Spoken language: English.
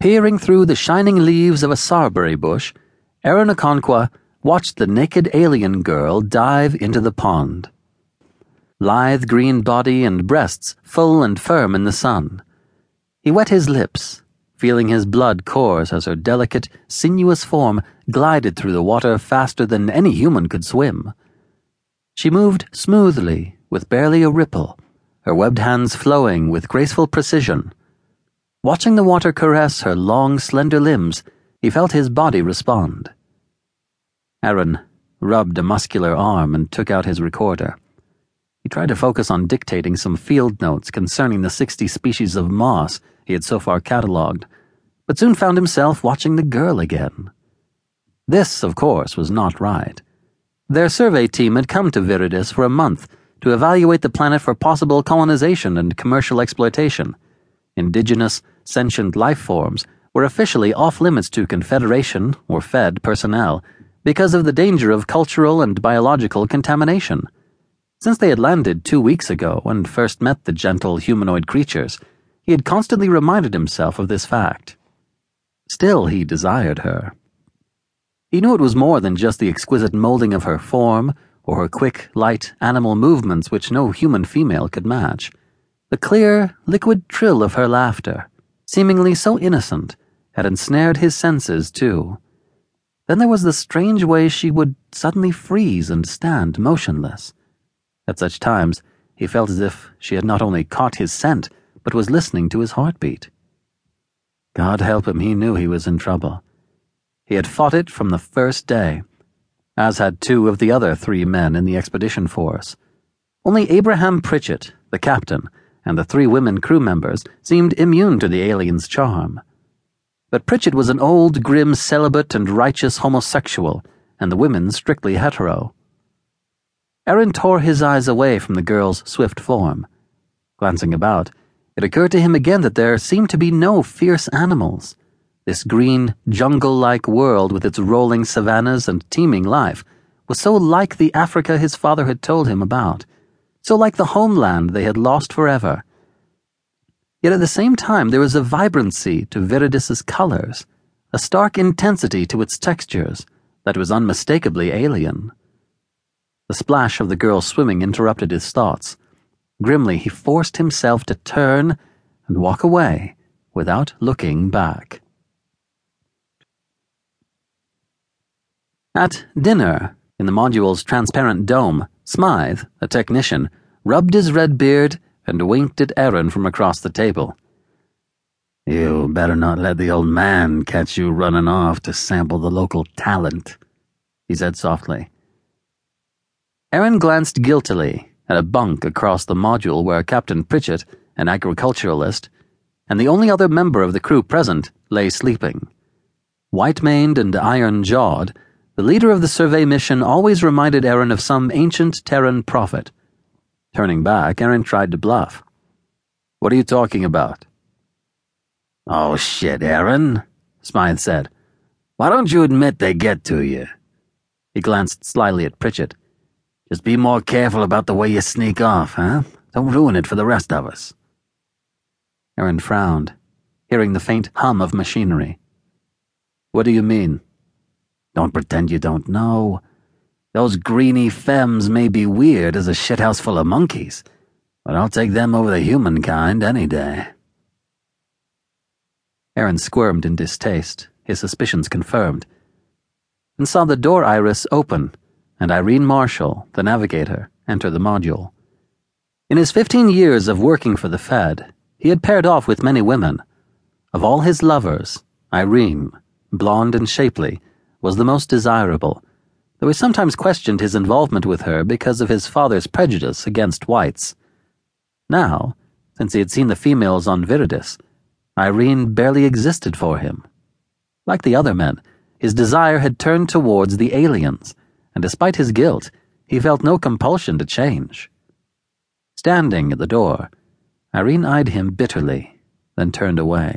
Peering through the shining leaves of a sarberry bush, Okonkwo watched the naked alien girl dive into the pond. Lithe green body and breasts full and firm in the sun. He wet his lips, feeling his blood course as her delicate, sinuous form glided through the water faster than any human could swim. She moved smoothly, with barely a ripple, her webbed hands flowing with graceful precision. Watching the water caress her long, slender limbs, he felt his body respond. Aaron rubbed a muscular arm and took out his recorder. He tried to focus on dictating some field notes concerning the 60 species of moss he had so far catalogued, but soon found himself watching the girl again. This, of course, was not right. Their survey team had come to Viridis for a month to evaluate the planet for possible colonization and commercial exploitation indigenous, sentient life forms were officially off limits to Confederation or Fed personnel because of the danger of cultural and biological contamination. Since they had landed two weeks ago and first met the gentle humanoid creatures, he had constantly reminded himself of this fact. Still, he desired her. He knew it was more than just the exquisite molding of her form or her quick, light animal movements which no human female could match. The clear, liquid trill of her laughter, seemingly so innocent, had ensnared his senses too. Then there was the strange way she would suddenly freeze and stand motionless. At such times, he felt as if she had not only caught his scent, but was listening to his heartbeat. God help him, he knew he was in trouble. He had fought it from the first day, as had two of the other three men in the expedition force. Only Abraham Pritchett, the captain, and the three women crew members seemed immune to the alien's charm. But Pritchett was an old, grim celibate and righteous homosexual, and the women strictly hetero. Aaron tore his eyes away from the girl's swift form. Glancing about, it occurred to him again that there seemed to be no fierce animals. This green, jungle like world with its rolling savannas and teeming life was so like the Africa his father had told him about so like the homeland they had lost forever. Yet at the same time, there was a vibrancy to Viridis's colors, a stark intensity to its textures that was unmistakably alien. The splash of the girl swimming interrupted his thoughts. Grimly, he forced himself to turn and walk away without looking back. At dinner, in the module's transparent dome, Smythe, a technician, rubbed his red beard and winked at Aaron from across the table. You better not let the old man catch you running off to sample the local talent, he said softly. Aaron glanced guiltily at a bunk across the module where Captain Pritchett, an agriculturalist, and the only other member of the crew present lay sleeping. White maned and iron jawed, the leader of the survey mission always reminded Aaron of some ancient Terran prophet. Turning back, Aaron tried to bluff. What are you talking about? Oh shit, Aaron, Smythe said. Why don't you admit they get to you? He glanced slyly at Pritchett. Just be more careful about the way you sneak off, huh? Don't ruin it for the rest of us. Aaron frowned, hearing the faint hum of machinery. What do you mean? Don't pretend you don't know. Those greeny femmes may be weird as a shithouse full of monkeys, but I'll take them over the humankind any day. Aaron squirmed in distaste, his suspicions confirmed, and saw the door iris open and Irene Marshall, the navigator, enter the module. In his 15 years of working for the Fed, he had paired off with many women. Of all his lovers, Irene, blonde and shapely, was the most desirable, though he sometimes questioned his involvement with her because of his father's prejudice against whites. Now, since he had seen the females on Viridis, Irene barely existed for him. Like the other men, his desire had turned towards the aliens, and despite his guilt, he felt no compulsion to change. Standing at the door, Irene eyed him bitterly, then turned away.